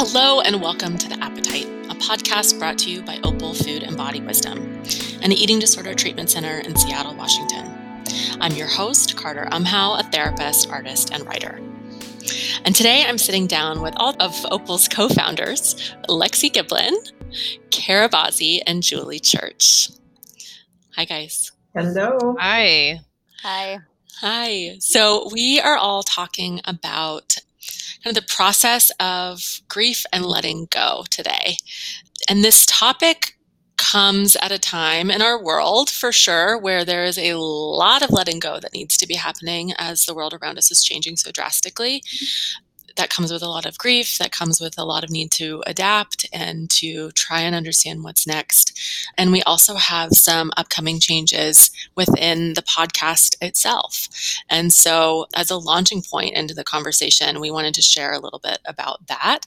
Hello, and welcome to The Appetite, a podcast brought to you by Opal Food and Body Wisdom, an eating disorder treatment center in Seattle, Washington. I'm your host, Carter Umhau, a therapist, artist, and writer. And today I'm sitting down with all of Opal's co founders, Lexi Giblin, Kara Bazzi, and Julie Church. Hi, guys. Hello. Hi. Hi. Hi. So, we are all talking about kind of the process of grief and letting go today. And this topic comes at a time in our world, for sure, where there is a lot of letting go that needs to be happening as the world around us is changing so drastically. That comes with a lot of grief, that comes with a lot of need to adapt and to try and understand what's next. And we also have some upcoming changes within the podcast itself. And so, as a launching point into the conversation, we wanted to share a little bit about that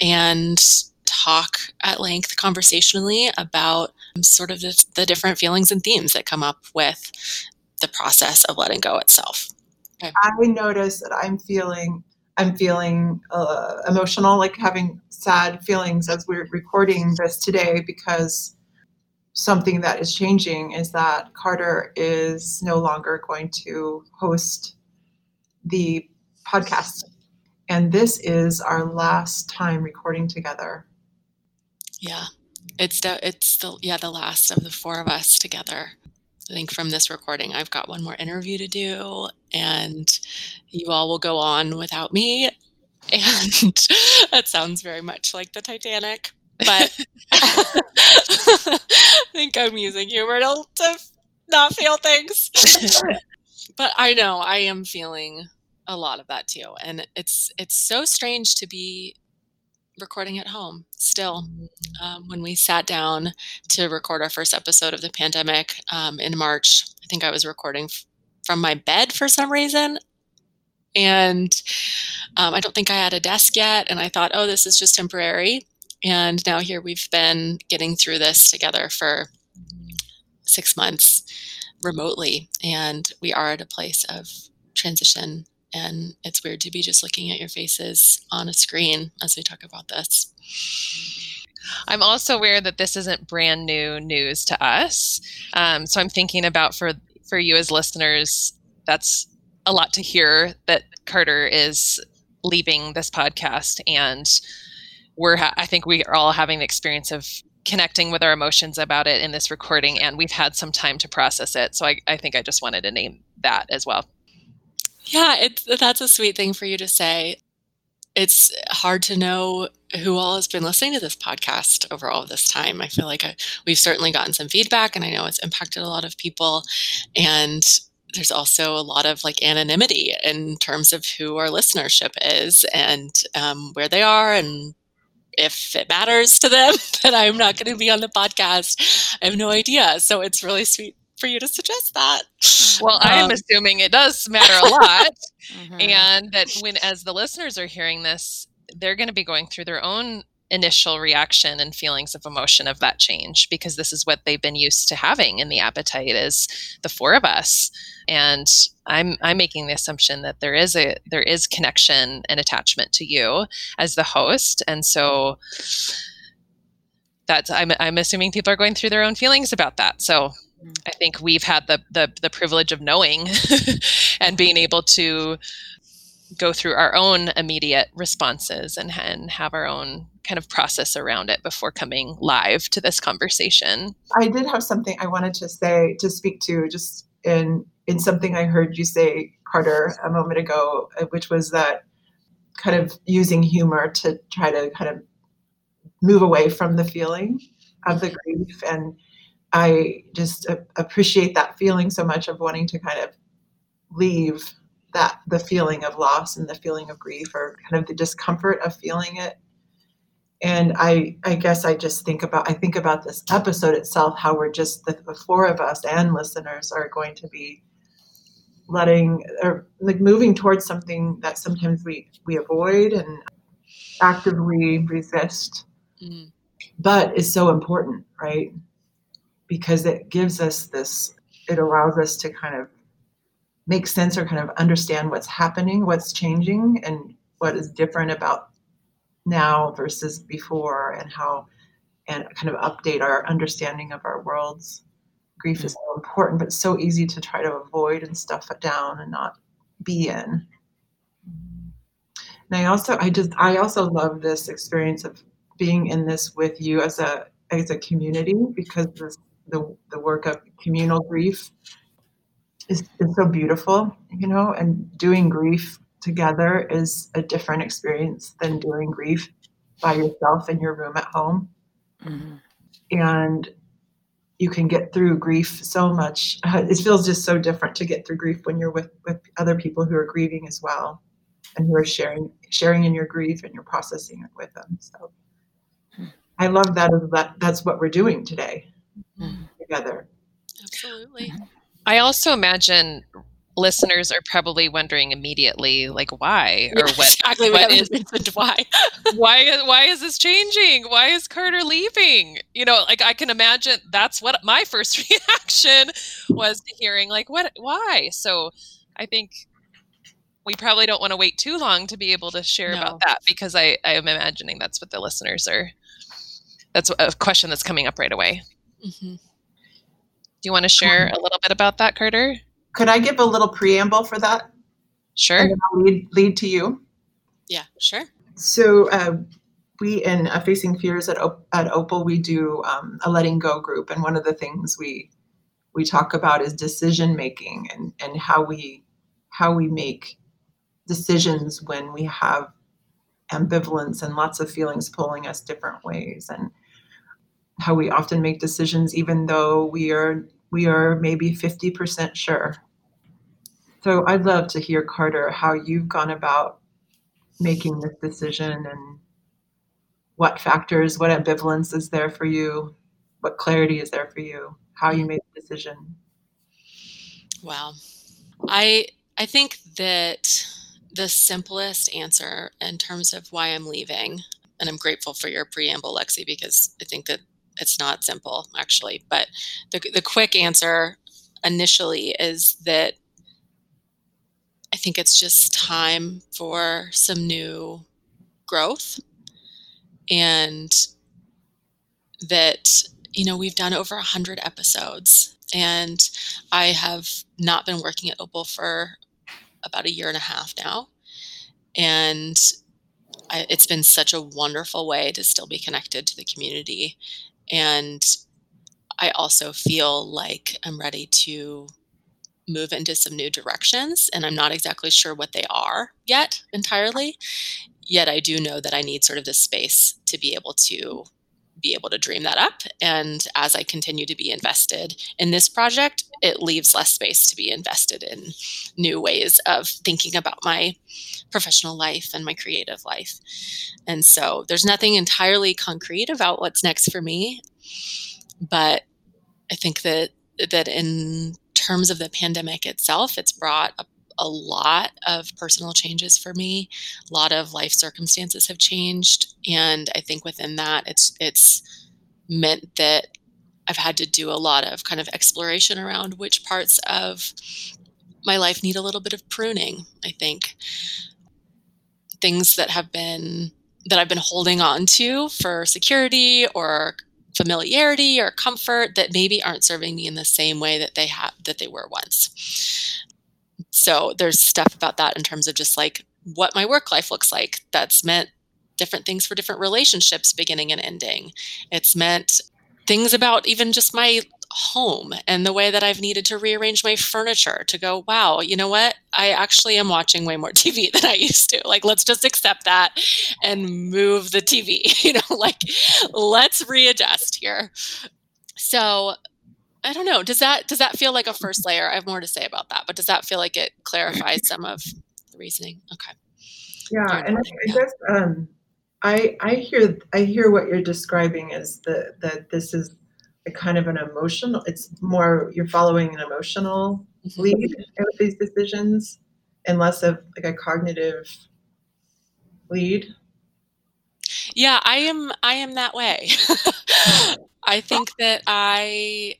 and talk at length conversationally about sort of the, the different feelings and themes that come up with the process of letting go itself. I notice that I'm feeling I'm feeling uh, emotional, like having sad feelings as we're recording this today because something that is changing is that Carter is no longer going to host the podcast. And this is our last time recording together. Yeah. It's the it's the yeah, the last of the four of us together. I think from this recording I've got one more interview to do and you all will go on without me. And that sounds very much like the Titanic. But I think I'm using humor to, to not feel things. but I know I am feeling a lot of that too. And it's it's so strange to be recording at home still. Um, when we sat down to record our first episode of the pandemic um, in March, I think I was recording f- from my bed for some reason. And um, I don't think I had a desk yet. And I thought, oh, this is just temporary. And now here we've been getting through this together for six months remotely. And we are at a place of transition and it's weird to be just looking at your faces on a screen as we talk about this. I'm also aware that this isn't brand new news to us. Um, so I'm thinking about for for you as listeners, that's a lot to hear that Carter is leaving this podcast, and we're ha- I think we are all having the experience of connecting with our emotions about it in this recording, and we've had some time to process it. So I, I think I just wanted to name that as well. Yeah, it's that's a sweet thing for you to say. It's hard to know who all has been listening to this podcast over all this time. I feel like I, we've certainly gotten some feedback, and I know it's impacted a lot of people. And there's also a lot of like anonymity in terms of who our listenership is and um, where they are and if it matters to them that I'm not going to be on the podcast. I have no idea. So it's really sweet for you to suggest that. Well, I am um, assuming it does matter a lot. mm-hmm. And that when, as the listeners are hearing this, they're going to be going through their own initial reaction and feelings of emotion of that change because this is what they've been used to having in the appetite is the four of us and i'm i'm making the assumption that there is a there is connection and attachment to you as the host and so that's i'm, I'm assuming people are going through their own feelings about that so I think we've had the the, the privilege of knowing and being able to go through our own immediate responses and, and have our own kind of process around it before coming live to this conversation. I did have something I wanted to say to speak to just in in something I heard you say, Carter, a moment ago, uh, which was that kind of using humor to try to kind of move away from the feeling of the grief and I just appreciate that feeling so much of wanting to kind of leave that the feeling of loss and the feeling of grief or kind of the discomfort of feeling it. And I, I guess I just think about I think about this episode itself, how we're just the, the four of us and listeners are going to be letting or like moving towards something that sometimes we we avoid and actively resist, mm. but is so important, right? Because it gives us this, it allows us to kind of make sense or kind of understand what's happening, what's changing, and what is different about now versus before and how and kind of update our understanding of our worlds. Grief is so important but so easy to try to avoid and stuff it down and not be in. And i also i just i also love this experience of being in this with you as a as a community because this, the the work of communal grief is, is so beautiful you know and doing grief together is a different experience than doing grief by yourself in your room at home. Mm-hmm. And you can get through grief so much. It feels just so different to get through grief when you're with, with other people who are grieving as well and who are sharing sharing in your grief and you're processing it with them. So hmm. I love that that that's what we're doing today. Together. Absolutely. I also imagine listeners are probably wondering immediately like why or what exactly what is why why why is this changing why is carter leaving you know like i can imagine that's what my first reaction was to hearing like what why so i think we probably don't want to wait too long to be able to share no. about that because i i am imagining that's what the listeners are that's a question that's coming up right away mm-hmm. do you want to share a little bit about that carter could I give a little preamble for that? Sure. lead, lead to you. Yeah, sure. So uh, we in uh, Facing Fears at, at Opal, we do um, a letting go group, and one of the things we we talk about is decision making and and how we how we make decisions when we have ambivalence and lots of feelings pulling us different ways and how we often make decisions even though we are we are maybe 50% sure. So I'd love to hear, Carter, how you've gone about making this decision and what factors, what ambivalence is there for you, what clarity is there for you, how you made the decision. Wow. I I think that the simplest answer in terms of why I'm leaving, and I'm grateful for your preamble, Lexi, because I think that it's not simple actually but the, the quick answer initially is that i think it's just time for some new growth and that you know we've done over 100 episodes and i have not been working at opal for about a year and a half now. And I, it's been such a wonderful way to still be connected to the community and I also feel like I'm ready to move into some new directions. And I'm not exactly sure what they are yet entirely. Yet I do know that I need sort of this space to be able to be able to dream that up. And as I continue to be invested in this project, it leaves less space to be invested in new ways of thinking about my professional life and my creative life. And so there's nothing entirely concrete about what's next for me. But I think that that in terms of the pandemic itself, it's brought a a lot of personal changes for me. A lot of life circumstances have changed, and I think within that, it's it's meant that I've had to do a lot of kind of exploration around which parts of my life need a little bit of pruning. I think things that have been that I've been holding on to for security or familiarity or comfort that maybe aren't serving me in the same way that they have that they were once so there's stuff about that in terms of just like what my work life looks like. That's meant different things for different relationships beginning and ending. It's meant things about even just my home and the way that I've needed to rearrange my furniture to go, wow, you know what? I actually am watching way more TV than I used to. Like, let's just accept that and move the TV, you know, like, let's readjust here. So, I don't know. Does that does that feel like a first layer? I have more to say about that, but does that feel like it clarifies some of the reasoning? Okay. Yeah, and I, I guess um, I I hear I hear what you're describing is that that this is a kind of an emotional. It's more you're following an emotional mm-hmm. lead with these decisions, and less of like a cognitive lead. Yeah, I am. I am that way. I think that I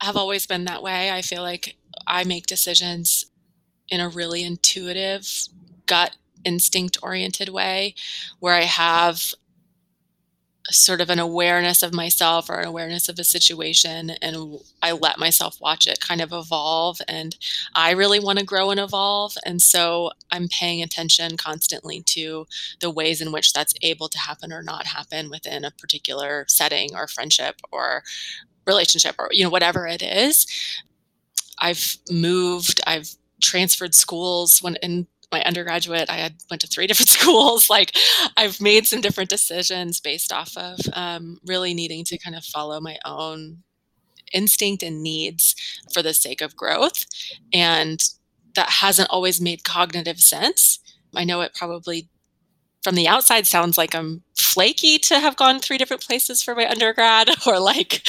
have always been that way. I feel like I make decisions in a really intuitive, gut instinct oriented way where I have sort of an awareness of myself or an awareness of a situation and I let myself watch it kind of evolve and I really want to grow and evolve and so I'm paying attention constantly to the ways in which that's able to happen or not happen within a particular setting or friendship or relationship or you know whatever it is. I've moved I've transferred schools. When in my undergraduate i had went to three different schools. Like i've made some different decisions based off of um, really needing to kind of follow my own instinct and needs for the sake of growth. And that hasn't always made cognitive sense. I know it probably from the outside sounds like i'm flaky to have gone three different places for my undergrad or like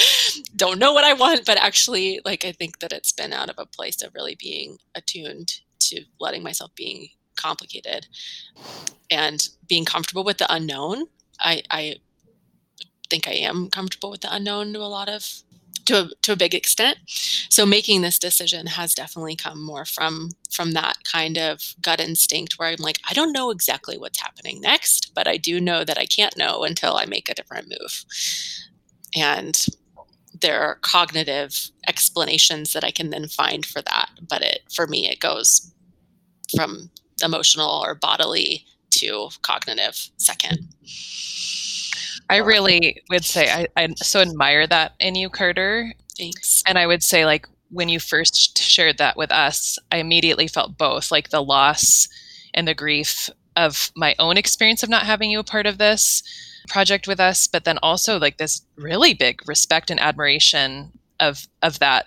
don't know what i want but actually like i think that it's been out of a place of really being attuned to letting myself being complicated and being comfortable with the unknown. I, I think I am comfortable with the unknown to a lot of to a, to a big extent. So making this decision has definitely come more from from that kind of gut instinct where I'm like, I don't know exactly what's happening next, but I do know that I can't know until I make a different move. And there are cognitive explanations that I can then find for that. But it for me it goes from emotional or bodily to cognitive second. I really would say I, I so admire that in you, Carter. Thanks. And I would say, like, when you first shared that with us, I immediately felt both like the loss and the grief of my own experience of not having you a part of this project with us, but then also like this really big respect and admiration of of that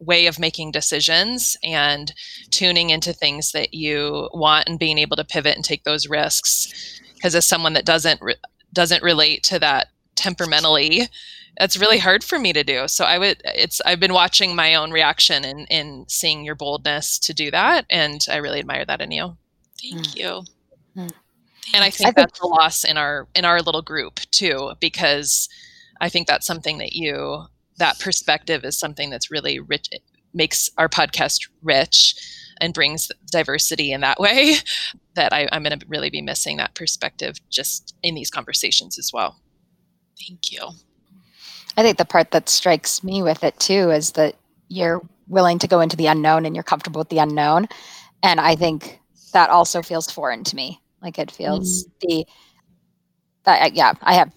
way of making decisions and tuning into things that you want and being able to pivot and take those risks because as someone that doesn't doesn't relate to that temperamentally that's really hard for me to do. So i would it's i've been watching my own reaction and in, in seeing your boldness to do that and i really admire that in you. Thank mm. you. Mm. and i think I that's think- a loss in our in our little group too because i think that's something that you that perspective is something that's really rich makes our podcast rich and brings diversity in that way that I, am going to really be missing that perspective just in these conversations as well. Thank you. I think the part that strikes me with it too is that you're willing to go into the unknown and you're comfortable with the unknown. And i think that also feels foreign to me. Like it feels mm. the that yeah i have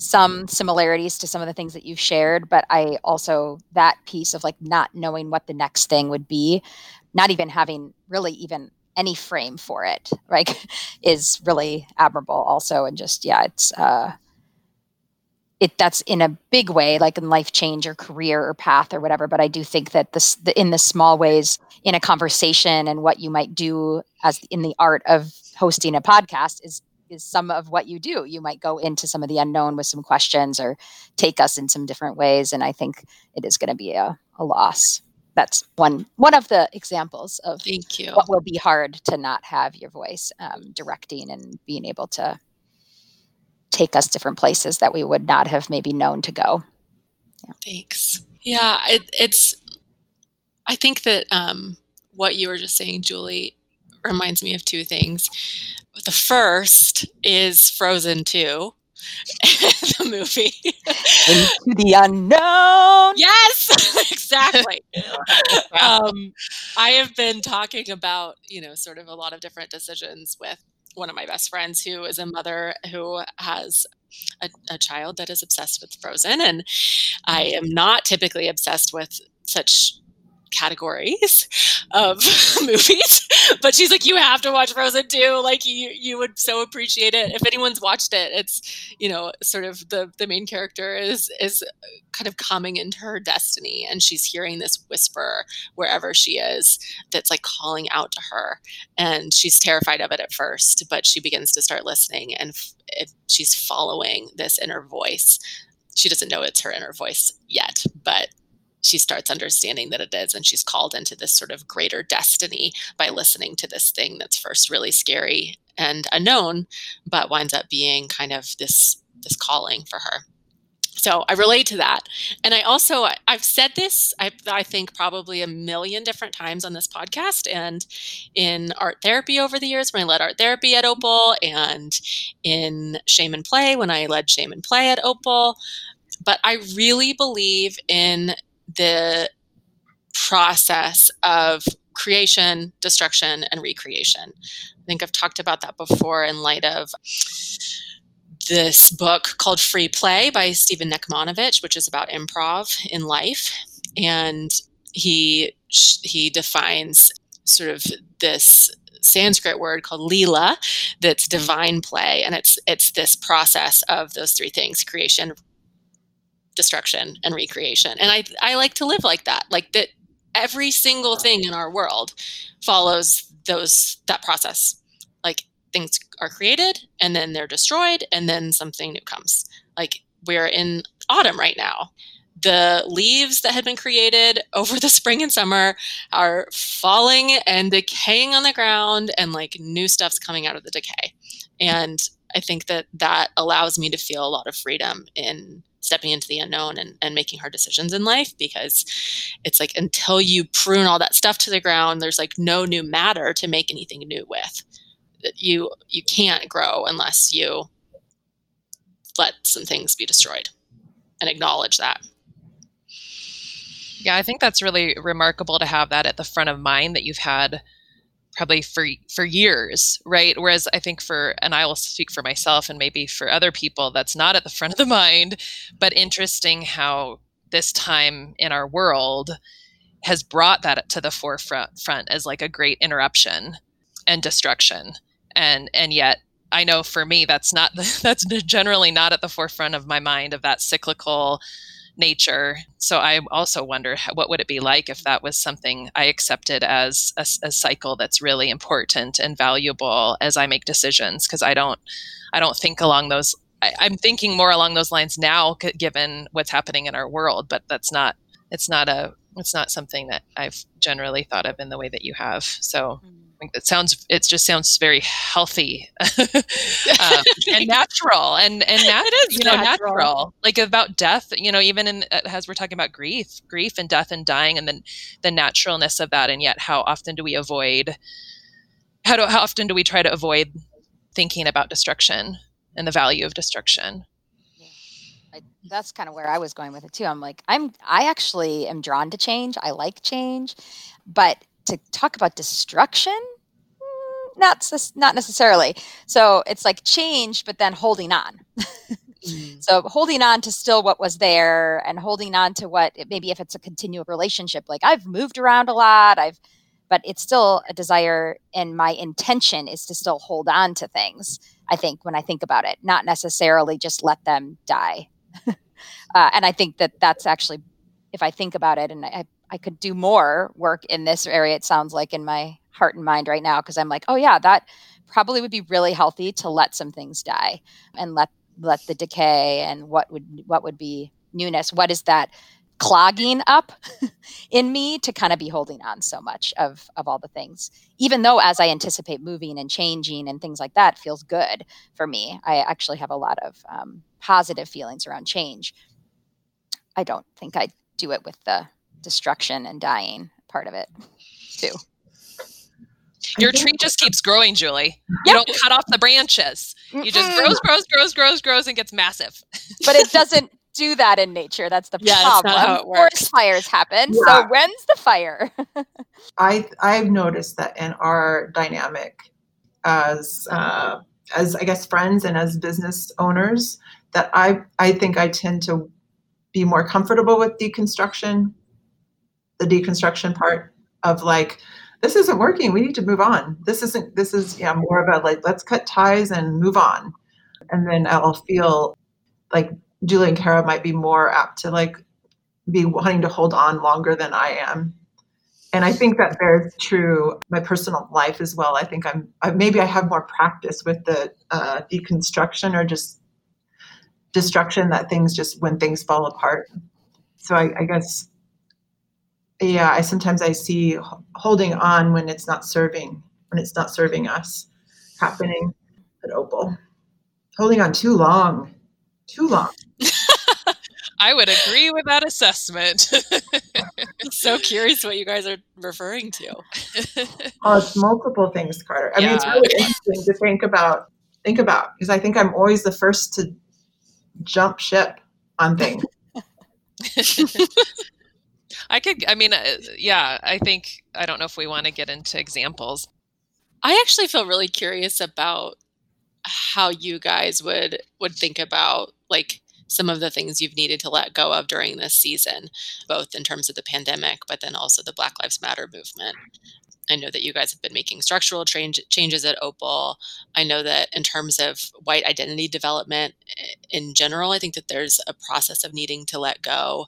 some similarities to some of the things that you've shared, but I also that piece of like not knowing what the next thing would be, not even having really even any frame for it, right, is really admirable also. And just yeah, it's uh it that's in a big way, like in life change or career or path or whatever. But I do think that this the, in the small ways in a conversation and what you might do as in the art of hosting a podcast is is some of what you do. You might go into some of the unknown with some questions or take us in some different ways. And I think it is going to be a, a loss. That's one one of the examples of Thank you. what will be hard to not have your voice um, directing and being able to take us different places that we would not have maybe known to go. Yeah. Thanks. Yeah, it, it's. I think that um, what you were just saying, Julie, reminds me of two things. The first is Frozen 2, the movie. Into the unknown. Yes, exactly. um, I have been talking about, you know, sort of a lot of different decisions with one of my best friends who is a mother who has a, a, child that is obsessed with Frozen. And I am not typically obsessed with such categories of movies but she's like you have to watch frozen 2 like you you would so appreciate it. If anyone's watched it it's you know sort of the the main character is is kind of coming into her destiny and she's hearing this whisper wherever she is that's like calling out to her. And she's terrified of it at first but she begins to start listening and f- she's following this inner voice. She doesn't know it's her inner voice yet but she starts understanding that it is and she's called into this sort of greater destiny by listening to this thing that's first really scary and unknown but winds up being kind of this this calling for her so I relate to that. And I also, I've said this, I, I, think probably a million different times on this podcast and in art therapy over the years when I led art therapy at Opal and in Shame and Play when I led Shame and Play at Opal. But I really believe in the process of creation, destruction, and recreation. I think I've talked about that before in light of this book called Free Play by Stephen Nachmanovitch, which is about improv in life. And he he defines sort of this Sanskrit word called lila that's divine play and it's it's this process of those three things creation destruction and recreation and I I like to live like that like that every single thing in our world follows those that process like things are created and then they're destroyed and then something new comes. Like we're in autumn right now. The leaves that had been created over the spring and summer are falling and decaying on the ground, and like new stuff's coming out of the decay. And I think that that allows me to feel a lot of freedom in stepping into the unknown and, and making hard decisions in life because it's like until you prune all that stuff to the ground, there's like no new matter to make anything new with that you you can't grow unless you let some things be destroyed and acknowledge that. Yeah, I think that's really remarkable to have that at the front of mind that you've had probably for for years, right? Whereas I think for and I will speak for myself and maybe for other people that's not at the front of the mind, but interesting how this time in our world has brought that to the forefront front as like a great interruption and destruction and and yet I know for me that's not that's generally not at the forefront of my mind of that cyclical nature. So I also wonder what would it be like if that was something I accepted as a, a cycle that's really important and valuable as I make decisions because I don't I don't think along those I, I'm thinking more along those lines now given what's happening in our world, but that's not it's not a it's not something that I've generally thought of in the way that you have. So hmm. Mm it sounds it just sounds very healthy um, and natural and and nat- you know natural. natural. like about death you know even in uh, as we're talking about grief grief and death and dying and then the naturalness of that and yet how often do we avoid how do how often do we try to avoid thinking about destruction and the value of destruction I, that's kind of where I was going with it too. I'm like, I'm, I actually am drawn to change. I like change, but to talk about destruction? Mm, not not necessarily. So it's like change but then holding on. Mm. so holding on to still what was there and holding on to what maybe if it's a continual relationship like i've moved around a lot i've but it's still a desire and my intention is to still hold on to things i think when i think about it not necessarily just let them die. Uh, and i think that that's actually if i think about it and I, I could do more work in this area. It sounds like in my heart and mind right now because I'm like, oh yeah, that probably would be really healthy to let some things die and let let the decay and what would what would be newness. What is that clogging up in me to kind of be holding on so much of of all the things even though as i anticipate moving and changing and things like that feels good for me i actually have a lot of um, positive feelings around change i don't think i do it with the destruction and dying part of it too. Your tree just keeps growing, Julie. You don't cut off the branches. You just grows, grows, grows, grows, grows, and gets massive. But it doesn't do that in nature. That's the yeah, problem. Forest fires happen. Yeah. So when's the fire? I I've noticed that in our dynamic as uh, as I guess friends and as business owners that I I think I tend to be more comfortable with deconstruction the deconstruction part of like this isn't working we need to move on. This isn't this is yeah more about like let's cut ties and move on. And then i'll feel like julie and kara might be more apt to like be wanting to hold on longer than i am. And i think that bears true my personal life as well. I think i'm I, maybe i have more practice with the uh, deconstruction or just destruction that things just when things fall apart. So I, I guess yeah, I sometimes I see holding on when it's not serving, when it's not serving us happening at Opal. Holding on too long, too long. I would agree with that assessment. So curious what you guys are referring to. Oh, it's multiple things, Carter. I mean, it's really interesting to think about. Think about because I think I'm always the first to jump ship on things. I could, I mean, uh, yeah, I think, I don't know if we want to get into examples. I actually feel really curious about how you guys would would think about like some of the things you've needed to let go of during this season, both in terms of the pandemic, but then also the Black Lives Matter movement. I know that you guys have been making structural change, changes at Opal. I know that in terms of white identity development in general, I think that there's a process of needing to let go.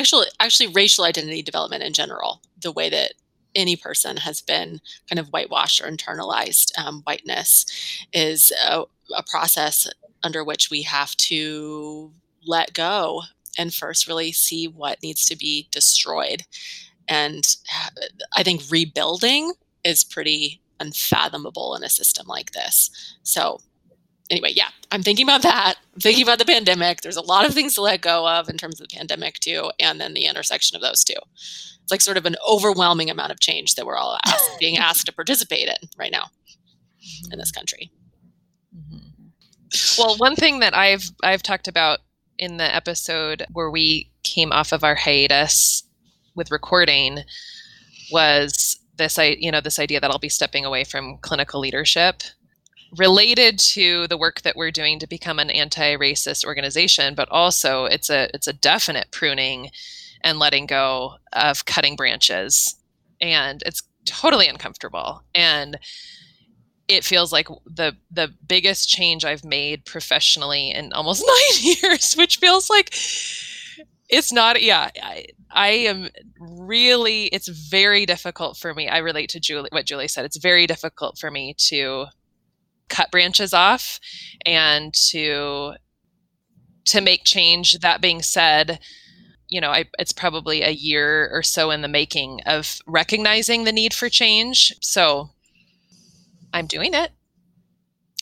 Actually, actually, racial identity development in general, the way that any person has been kind of whitewashed or internalized um, whiteness is a, a process under which we have to let go and first really see what needs to be destroyed. And I think rebuilding is pretty unfathomable in a system like this. So, anyway, yeah, I'm thinking about that. Thinking about the pandemic. There's a lot of things to let go of in terms of the pandemic, too, and then the intersection of those two. It's like sort of an overwhelming amount of change that we're all asked, being asked to participate in right now mm-hmm. in this country. Mm-hmm. Well, one thing that I've I've talked about in the episode where we came off of our hiatus with recording was this I you know this idea that I'll be stepping away from clinical leadership related to the work that we're doing to become an anti-racist organization but also it's a it's a definite pruning and letting go of cutting branches and it's totally uncomfortable and it feels like the the biggest change I've made professionally in almost nine years, which feels like it's not. Yeah, I, I am really. It's very difficult for me. I relate to Julie. What Julie said. It's very difficult for me to cut branches off and to to make change. That being said. You know, I, it's probably a year or so in the making of recognizing the need for change. So, I'm doing it.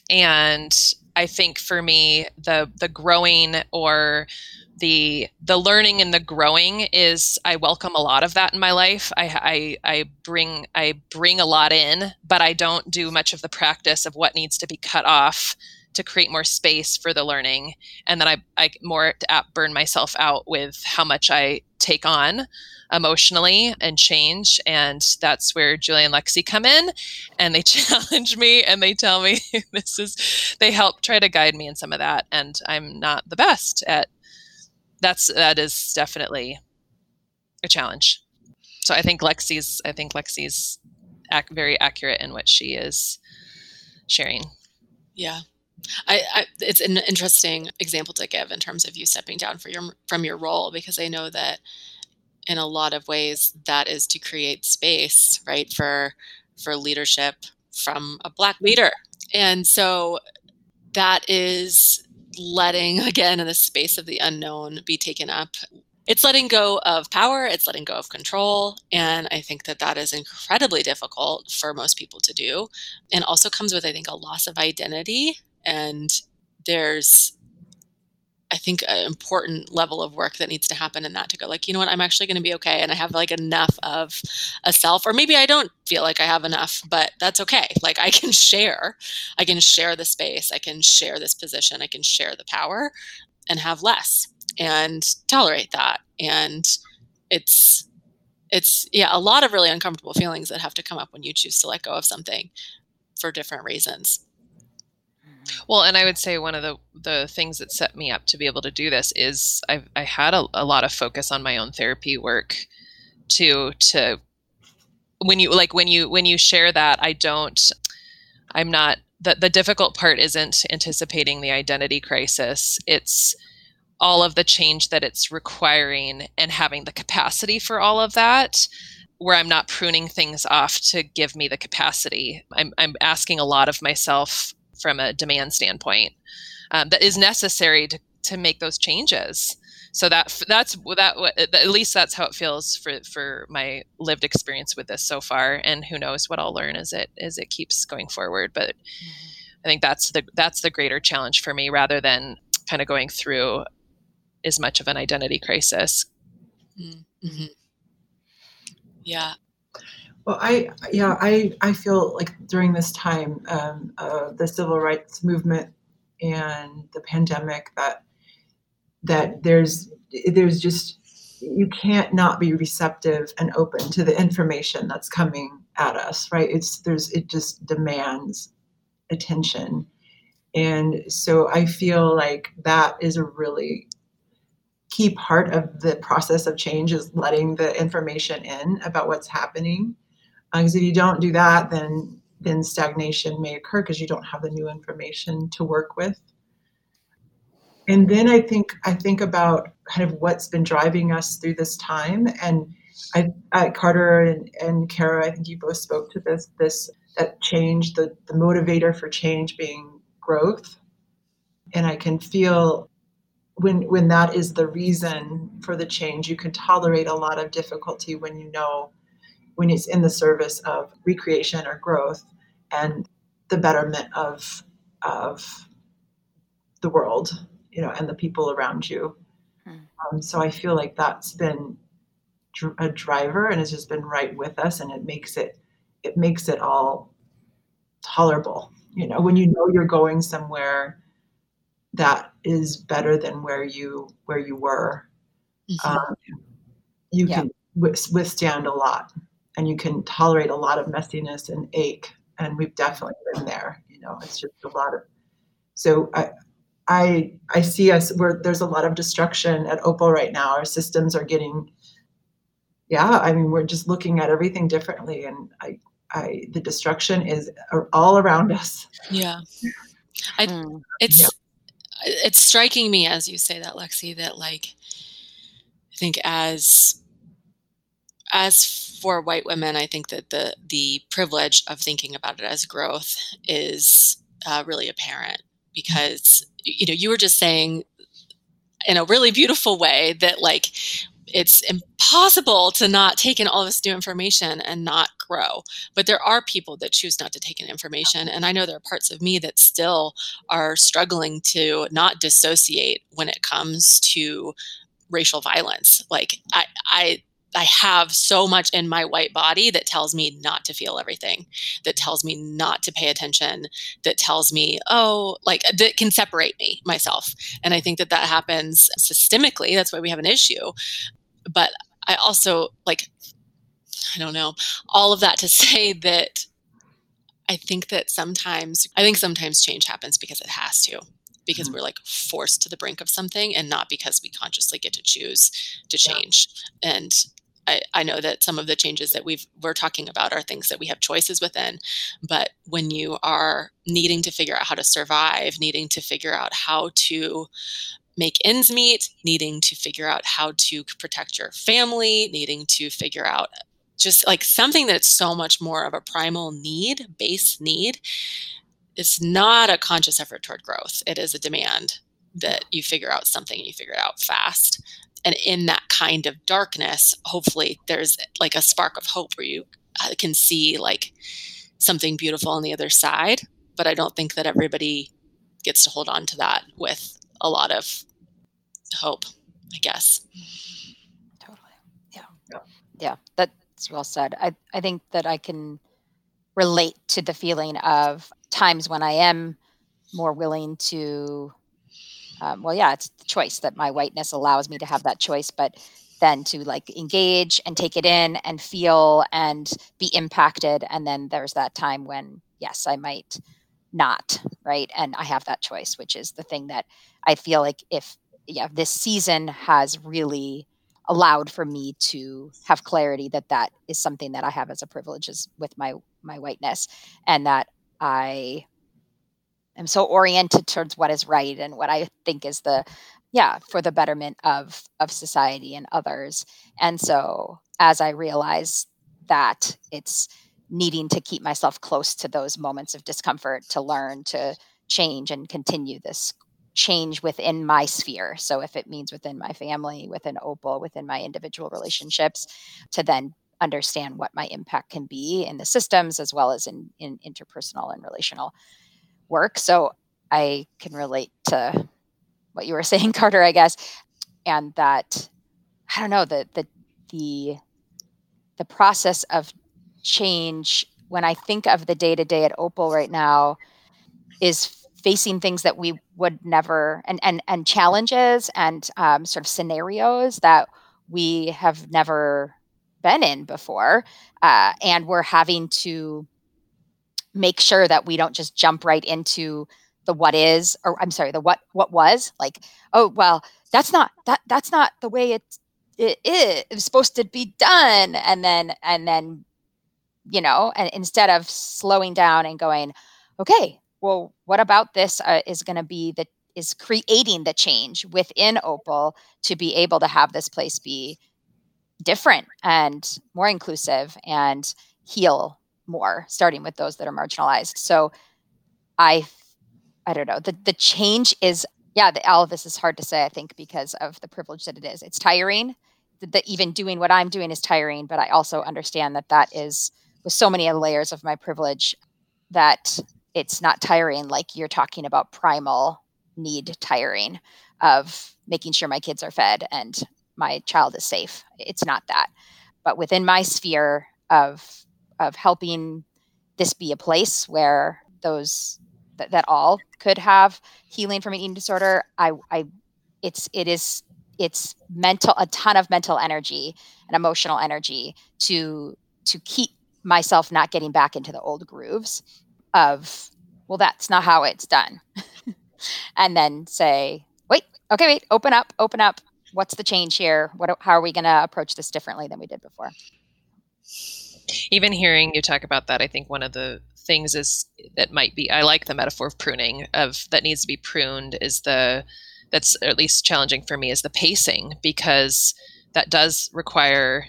And I think for me, the the growing or the the learning and the growing is I welcome a lot of that in my life. I, I I bring I bring a lot in, but I don't do much of the practice of what needs to be cut off to create more space for the learning. And then I I more apt burn myself out with how much I take on emotionally and change. And that's where Julie and Lexi come in and they challenge me and they tell me this is they help try to guide me in some of that and i'm not the best at that's that is definitely a challenge so i think lexi's i think lexi's ac- very accurate in what she is sharing Yeah. I, I it's an interesting example to give in terms of you stepping down for your from your role because I know that in a lot of ways that is to create space, right, for for leadership from a black leader. And so that is letting again in the space of the unknown be taken up. It's letting go of power, it's letting go of control, and I think that that is incredibly difficult for most people to do and also comes with i think a loss of identity and there's i think an important level of work that needs to happen in that to go like you know what i'm actually going to be okay and i have like enough of a self or maybe i don't feel like i have enough but that's okay. Like i can share. I can share the space. I can share this position. I can share the power and have less and tolerate that. And it's it's yeah a lot of really uncomfortable feelings that have to come up when you choose to let go of something for different reasons Well, and I would say one of the the things that set me up to be able to do this is I I had a, a lot of focus on my own therapy work to to when you like when you when you share that I don't I'm not the the difficult part isn't anticipating the identity crisis. It's all of the change that it's requiring and having the capacity for all of that where I'm not pruning things off to give me the capacity. I'm I'm asking a lot of myself from a demand standpoint um, that is necessary to, to make those changes so that that's that at least that's how it feels for for my lived experience with this so far and who knows what i'll learn as it as it keeps going forward but i think that's the that's the greater challenge for me rather than kind of going through as much of an identity crisis. Mm-hmm. Yeah. Well, I yeah I I feel like during this time, um, uh, the civil rights movement and the pandemic, that that there's there's just you can't not be receptive and open to the information that's coming at us, right? It's there's it just demands attention, and so I feel like that is a really key part of the process of change is letting the information in about what's happening because uh, if you don't do that then then stagnation may occur because you don't have the new information to work with. And then i think i think about kind of what's been driving us through this time and i, I carter and, and kara i think you both spoke to this this that change the, the motivator for change being growth. And i can feel when when that is the reason for the change you can tolerate a lot of difficulty when you know when it's in the service of recreation or growth and the betterment of of the world you know and the people around you hmm. um, so i feel like that's been dr- a driver and has just been right with us and it makes it it makes it all tolerable you know when you know you're going somewhere that is better than where you where you were mm-hmm. um, you yeah. can withstand a lot and you can tolerate a lot of messiness and ache and we've definitely been there you know it's just a lot of so i i i see us where there's a lot of destruction at opal right now our systems are getting yeah i mean we're just looking at everything differently and i i the destruction is all around us yeah I, mm. it's yeah. it's striking me as you say that lexi that like i think as as for white women, I think that the the privilege of thinking about it as growth is uh, really apparent because you know you were just saying in a really beautiful way that like it's impossible to not take in all this new information and not grow. But there are people that choose not to take in information. And I know there are parts of me that still are struggling to not dissociate when it comes to racial violence. Like I, I I have so much in my white body that tells me not to feel everything, that tells me not to pay attention, that tells me, oh, like that can separate me myself. And I think that that happens systemically. That's why we have an issue. But I also like, I don't know, all of that to say that I think that sometimes, I think sometimes change happens because it has to because mm-hmm. we're like forced to the brink of something and not because we consciously get to choose to change. Yeah. And I, I know that some of the changes that we've we're talking about are things that we have choices within but when you are needing to figure out how to survive needing to figure out how to make ends meet needing to figure out how to protect your family needing to figure out just like something that's so much more of a primal need base need it's not a conscious effort toward growth. It is a demand that you figure out something and you figure it out fast and in that kind of darkness hopefully there's like a spark of hope where you uh, can see like something beautiful on the other side but i don't think that everybody gets to hold on to that with a lot of hope i guess. Totally. Yeah. Yeah, yeah that's well said. I i think that i can relate to the feeling of times when i am more willing to um, well yeah it's the choice that my whiteness allows me to have that choice but then to like engage and take it in and feel and be impacted and then there's that time when yes i might not right? And i have that choice which is the thing that i feel like if yeah this season has really allowed for me to have clarity that that is something that i have as a privilege is with my my whiteness and that i am so oriented towards what is right and what I think is the yeah for the betterment of of society and others. And so as I realize that it's needing to keep myself close to those moments of discomfort to learn to change and continue this change within my sphere. So if it means within my family, within Opal, within my individual relationships, to then understand what my impact can be in the systems as well as in, in interpersonal and relational work. So I can relate to what you were saying, Carter, I guess. and that I don't know the the the the process of change when I think of the day to day at Opal right now is facing things that we would never and and and challenges and um, sort of scenarios that we have never been in before uh, and we're having to make sure that we don't just jump right into the what is or i'm sorry the what what was like oh well that's not that that's not the way it it is supposed to be done and then and then you know and instead of slowing down and going okay well what about this uh, is going to be that is creating the change within opal to be able to have this place be different and more inclusive and heal more starting with those that are marginalized so i i don't know the the change is yeah the, all of this is hard to say i think because of the privilege that it is it's tiring that even doing what i'm doing is tiring but i also understand that that is with so many layers of my privilege that it's not tiring like you're talking about primal need tiring of making sure my kids are fed and my child is safe. It's not that. But within my sphere of of helping this be a place where those that, all could have healing from an eating disorder, I I it's it is it's mental a ton of mental energy and emotional energy to to keep myself not getting back into the old grooves of well that's not how it's done and then say wait okay wait open up open up what's the change here? What how are we going to approach this differently than we did before? Even hearing you talk about that, I think one of the things is that might be I like the metaphor of pruning of that needs to be pruned is the that's at least challenging for me is the pacing because that does require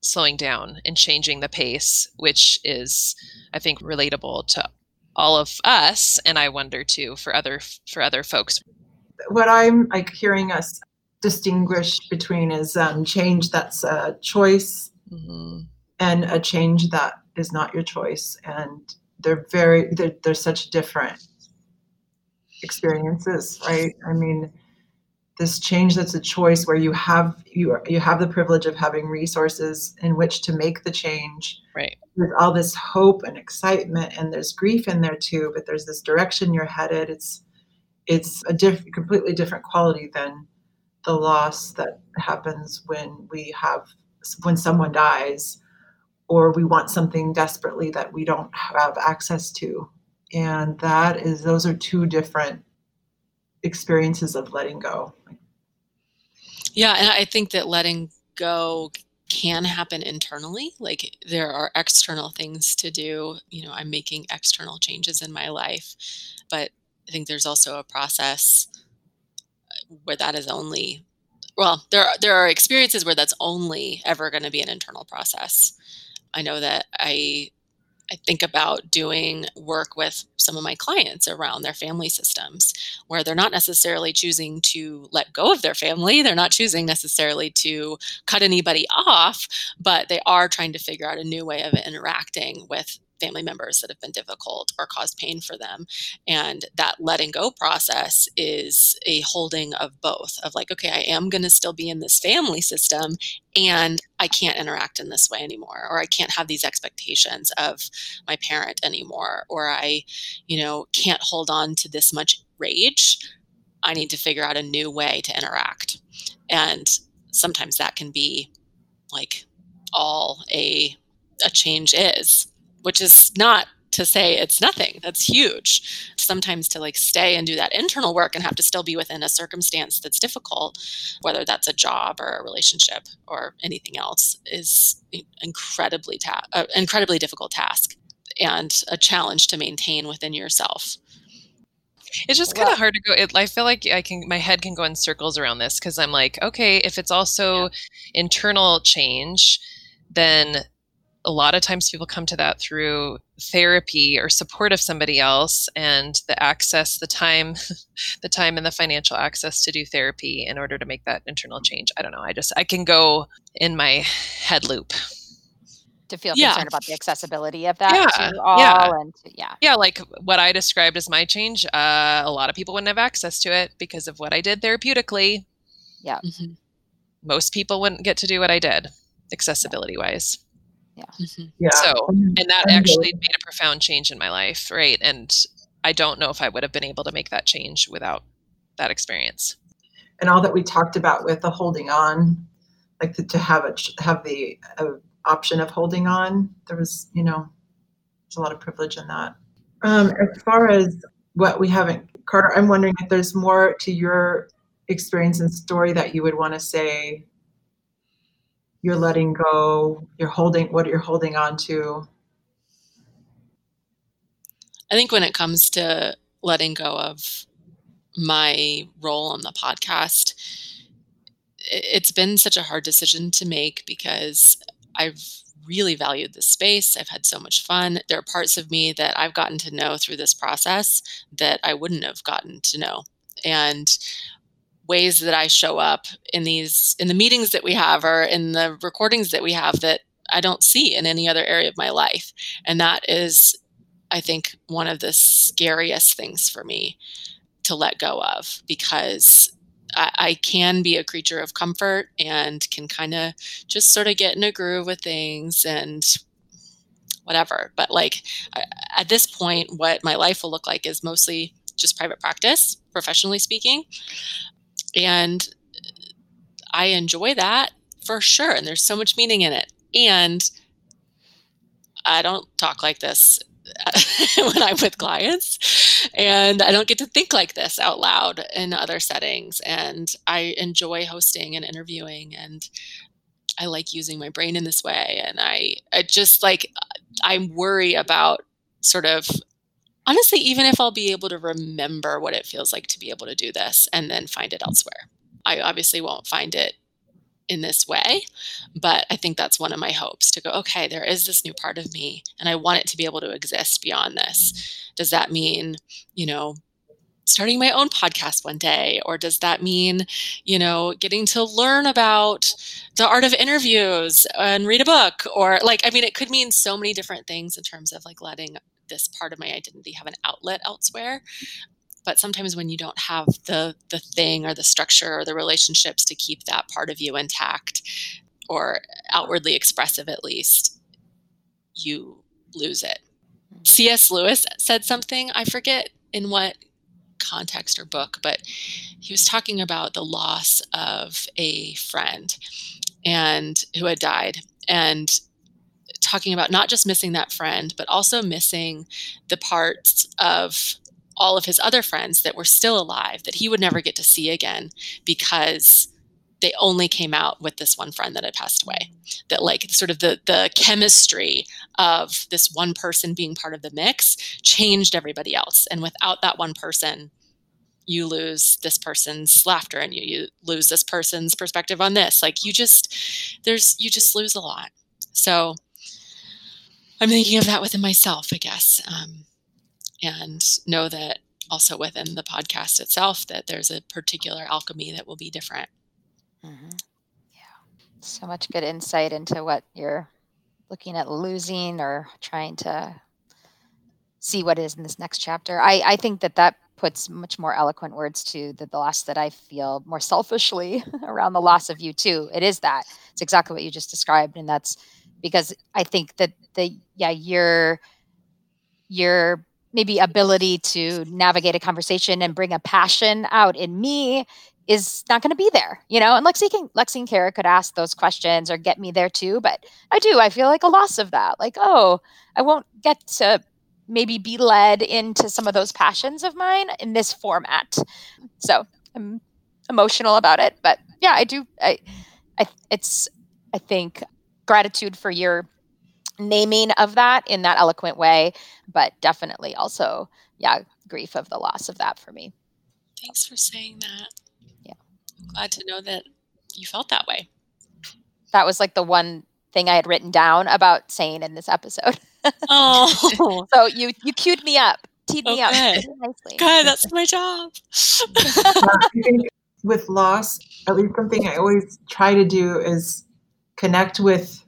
slowing down and changing the pace, which is I think relatable to all of us and I wonder too for other for other folks. What I'm like hearing us distinguish between is um, change that's a choice mm-hmm. And a change that is not your choice. And they're very they're, they're such different experiences right? I mean this change that's a choice where you have you you have the privilege of having resources in which to make the change. Right. With all this hope and excitement and there's grief in there too but there's this direction you're headed. It's it's a diff- completely different quality than the loss that happens when we have when someone dies or we want something desperately that we don't have access to. And that is those are two different experiences of letting go. Yeah and i think that letting go can happen internally. Like there are external things to do. You know i'm making external changes in my life but i think there's also a process where that is only well there are, there are experiences where that's only ever going to be an internal process i know that i i think about doing work with some of my clients around their family systems where they're not necessarily choosing to let go of their family. They're not choosing necessarily to cut anybody off but they are trying to figure out a new way of interacting with family members that have been difficult or caused pain for them. And that letting go process is a holding of both of like, okay, I am going to still be in this family system and I can't interact in this way anymore, or I can't have these expectations of my parent anymore, or I, you know, can't hold on to this much rage. I need to figure out a new way to interact. And sometimes that can be like all a a change is which is not to say it's nothing. That's huge. Sometimes to like stay and do that internal work and have to still be within a circumstance that's difficult whether that's a job or a relationship or anything else is incredibly ta- uh, incredibly difficult task and a challenge to maintain within yourself. It's just kind of hard to go it, i feel like i can my head can go in circles around this because i'm like okay if it's also yeah. internal change then a lot of times people come to that through therapy or support of somebody else and the access the time the time and the financial access to do therapy in order to make that internal change i don't know i just i can go in my head loop to feel yeah. concerned about the accessibility of that yeah. to all yeah. and to, yeah yeah like what i described as my change uh, a lot of people wouldn't have access to it because of what i did therapeutically Yeah. Mhm, Most people wouldn't get to do what I did, accessibility wise. Mhm. Yeah. So, And- And that actually made a profound change in my life, right? And I don't know if I would have been able to make that change without that experience. and all that we talked about with the holding on, like the, to have it have the uh, option of holding on. There was, you know, there's a lot of privilege in that. Um, as far as what we haven't, Carter, I'm wondering if there's more to your experience and story that you would want to say. You're letting go. You're holding what you're holding on to. I think when it comes to letting go of my role on the podcast, it's been such a hard decision to make because I've really valued this space. I've had so much fun. There are parts of me that I've gotten to know through this process that I wouldn't have gotten to know. And ways that I show up in these in the meetings that we have or in the recordings that we have that I don't see in any other area of my life. And that is I think one of the scariest things for me to let go of because I, I can be a creature of comfort and can kind of just sort of get in a groove with things and whatever. But like at this point, what my life will look like is mostly just private practice, professionally speaking. And I enjoy that for sure. And there's so much meaning in it. And I don't talk like this when I'm with clients. And I don't get to think like this out loud in other settings. And I enjoy hosting and interviewing. And I like using my brain in this way. And I, I just like, I worry about sort of honestly, even if I'll be able to remember what it feels like to be able to do this and then find it mm. elsewhere. I obviously won't find it in this way, but I think that's one of my hopes to go, okay, there is this new part of me and I want it to be able to exist beyond this. Does that mean, you know, starting my own podcast one day or does that mean you know getting to learn about the art of interviews and read a book or like i mean it could mean so many different things in terms of like letting this part of my identity have an outlet elsewhere. But sometimes when you don't have the the thing or the structure or the relationships to keep that part of you intact or outwardly expressive at least you lose it. Mm-hmm. Cs lewis said something i forget in what context or book but he was talking about the loss of a friend and who had died and talking about not just missing that friend but also missing the parts of all of his other friends that were still alive that he would never get to see again because they only came out with this one friend that had passed away. That like sort of the the chemistry of this one person being part of the mix changed everybody else. And without that one person you lose this person's laughter and you, you lose this person's perspective on this. Like you just there's you just lose a lot. So i'm thinking of that within myself i guess um, and know that also within the podcast itself that there's a particular alchemy that will be different Mm-hmm. Yeah. So much good insight into what you're looking at losing or trying to see what is in this next chapter. I, I think that that puts much more eloquent words to the, the loss that I feel more selfishly around the loss of you too. It is that. It's exactly what you just described. And that's because I think that the yeah, your your maybe ability to navigate a conversation and bring a passion out in me is not going to be there, you know. And Lexi can, Lexi and Kara could ask those questions or get me there too, but I do. I feel like a loss of that. Like, oh, I won't get to maybe be led into some of those passions of mine in this format. So I'm emotional about it, but yeah, I do. I, I, it's, I think, gratitude for your naming of that in that eloquent way, but definitely also, yeah, grief of the loss of that for me. thanks for saying that Yeah. i'm glad to know that you felt that way That was like the one thing I had written down about saying in this episode. oh So you you queued me up, teed me up Okay. nicely. god that's my job uh, I with loss, at least something I always try to do is connect with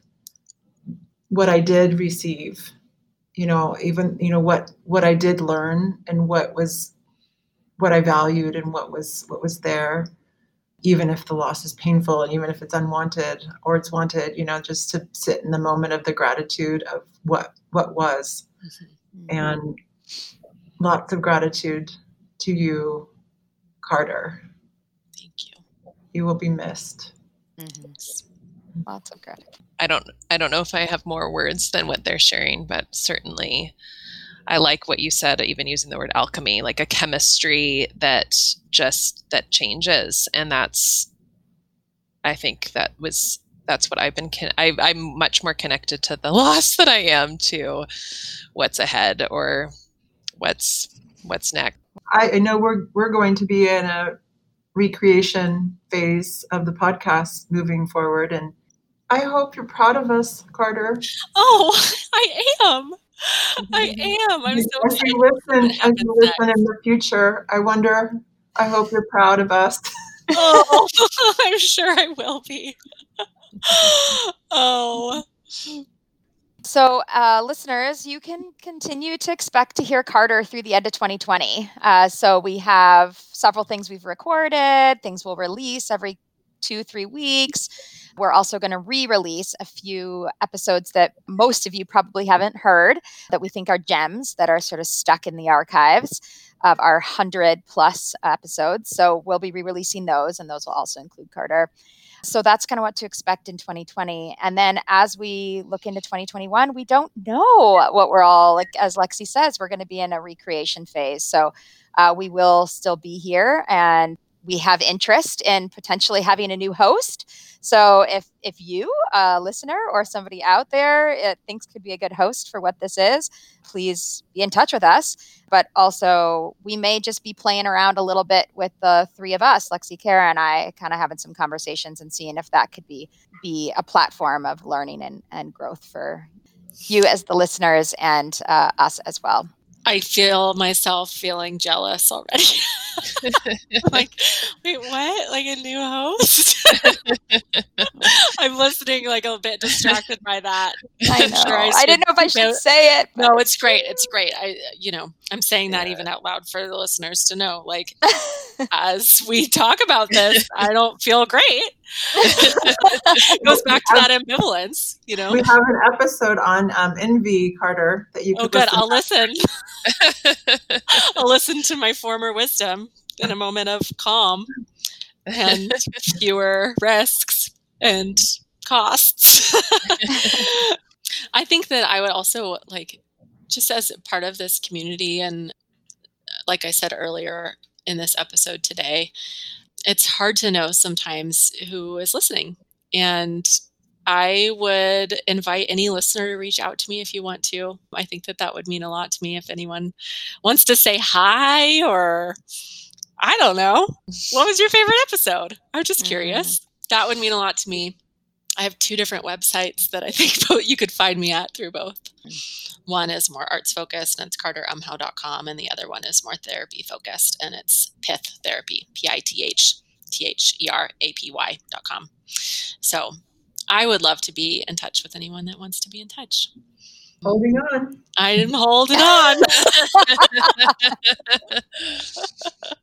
what I did receive. You know, even you know what what I did learn and what was what I valued and what was what was there. even if the loss is painful and even if it's unwanted or it's wanted, you know, just to sit in the moment of the gratitude of what what was. Mm-hmm. And lots of gratitude to you, Carter. Thank you. You will be missed. Mhm. Lots of gratitude. I don't I don't know if I have more words than what they're sharing, but certainly I like what you said, even using the word alchemy, like a chemistry that just that changes, and that's I think that was that's what I've been. Con- I, I'm much more connected to the loss than I am to what's ahead or what's what's next. I, I know we're we're going to be in a recreation phase of the podcast moving forward, and I hope you're proud of us, Carter. Oh, I am. I am. I'm so as you listen, as you listen in the future, I wonder. I hope you're proud of us. Oh, I'm sure I will be. Oh, So, uh, listeners, you can continue to expect to hear Carter through the end of 2020. Uh, so, we have several things we've recorded, things we'll release every two, three weeks. We're also going to re release a few episodes that most of you probably haven't heard that we think are gems that are sort of stuck in the archives of our 100 plus episodes. So, we'll be re releasing those, and those will also include Carter. So that's kind of what to expect in 2020. And then as we look into 2021, we don't know what we're all like. As Lexi says, we're going to be in a recreation phase. So uh, we will still be here, and we have interest in potentially having a new host. So if if you, a listener or somebody out there, thinks could be a good host for what this is, please be in touch with us. But also, we may just be playing around a little bit with the three of us, Lexi, Kara, and I, kind of having some conversations and seeing if that could be be a platform of learning and, and growth for you as the listeners and uh, us as well. I feel myself feeling jealous already. like, wait, what? Like a new host? I'm listening, like a bit distracted by that. I know. sure I I, didn't know if I should- should say it. No, it's great. It's great. I, you know, I'm saying that even out loud for the listeners to know. Like, as we talk about this, I don't feel great. It goes back to that ambivalence, you know. We have an episode on um, envy, Carter, that you Could Oh, good. listen I'll listen. I'll listen to my former wisdom in a moment of calm and fewer risks and costs. I think that I would also like, just as part of this community, and like I said earlier in this episode today, it's hard to know sometimes who is listening. And I would invite any listener to reach out to me if you want to. I think that that would mean a lot to me if anyone wants to say hi or I don't know. What was your favorite episode? I'm just Mm. curious. That would mean a lot to me. I have two different websites that I think both you could find me at through both. One is more arts focused and it's carterumhau.com and the other one is more therapy focused and it's Pith Therapy, P I T H T H E R A P Y.com. So I would love to be in touch with anyone that wants to be in touch. Holding on. I'm holding on.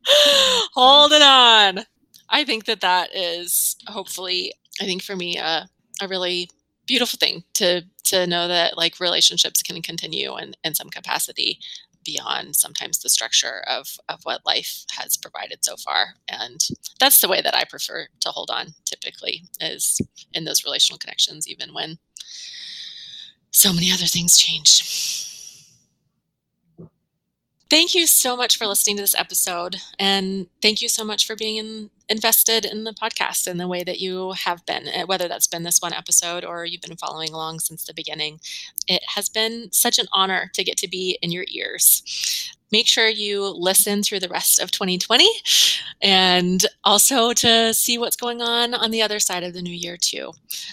holding on. I think that that is hopefully, I think for me, uh, a really beautiful thing to to know that like relationships can continue in, in some capacity beyond sometimes the structure of of what life has provided so far. And that's the way that i prefer to hold on typically is in those relational connections even when so many other things change thank you so much for listening to this episode and thank you so much for being in, invested in the podcast in the way that you have been eh, whether that's been this one episode or you've been following along since the beginning. It has been such an honor to get to be in your ears. Make sure you listen through the rest of 2020 and also to see what's going on on the other side of the new year too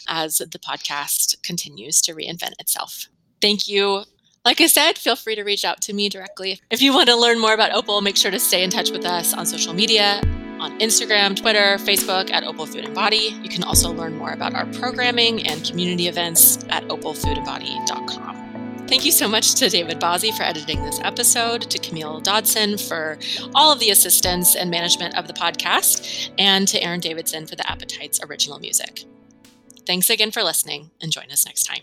as the podcast continues to reinvent itself. Thank you like I said, feel free to reach out to me directly. If you want to learn more about Opal, make sure to stay in touch with us on social media on Instagram, Twitter, Facebook at Opal Food and Body. You can also learn more about our programming and community events at opalfoodandbody.com. Thank you so much to David Bazzi for editing this episode, to Camille Dodson for all of the assistance and management of the podcast, and to Aaron Davidson for the Appetites original music. Thanks again for listening, and join us next time.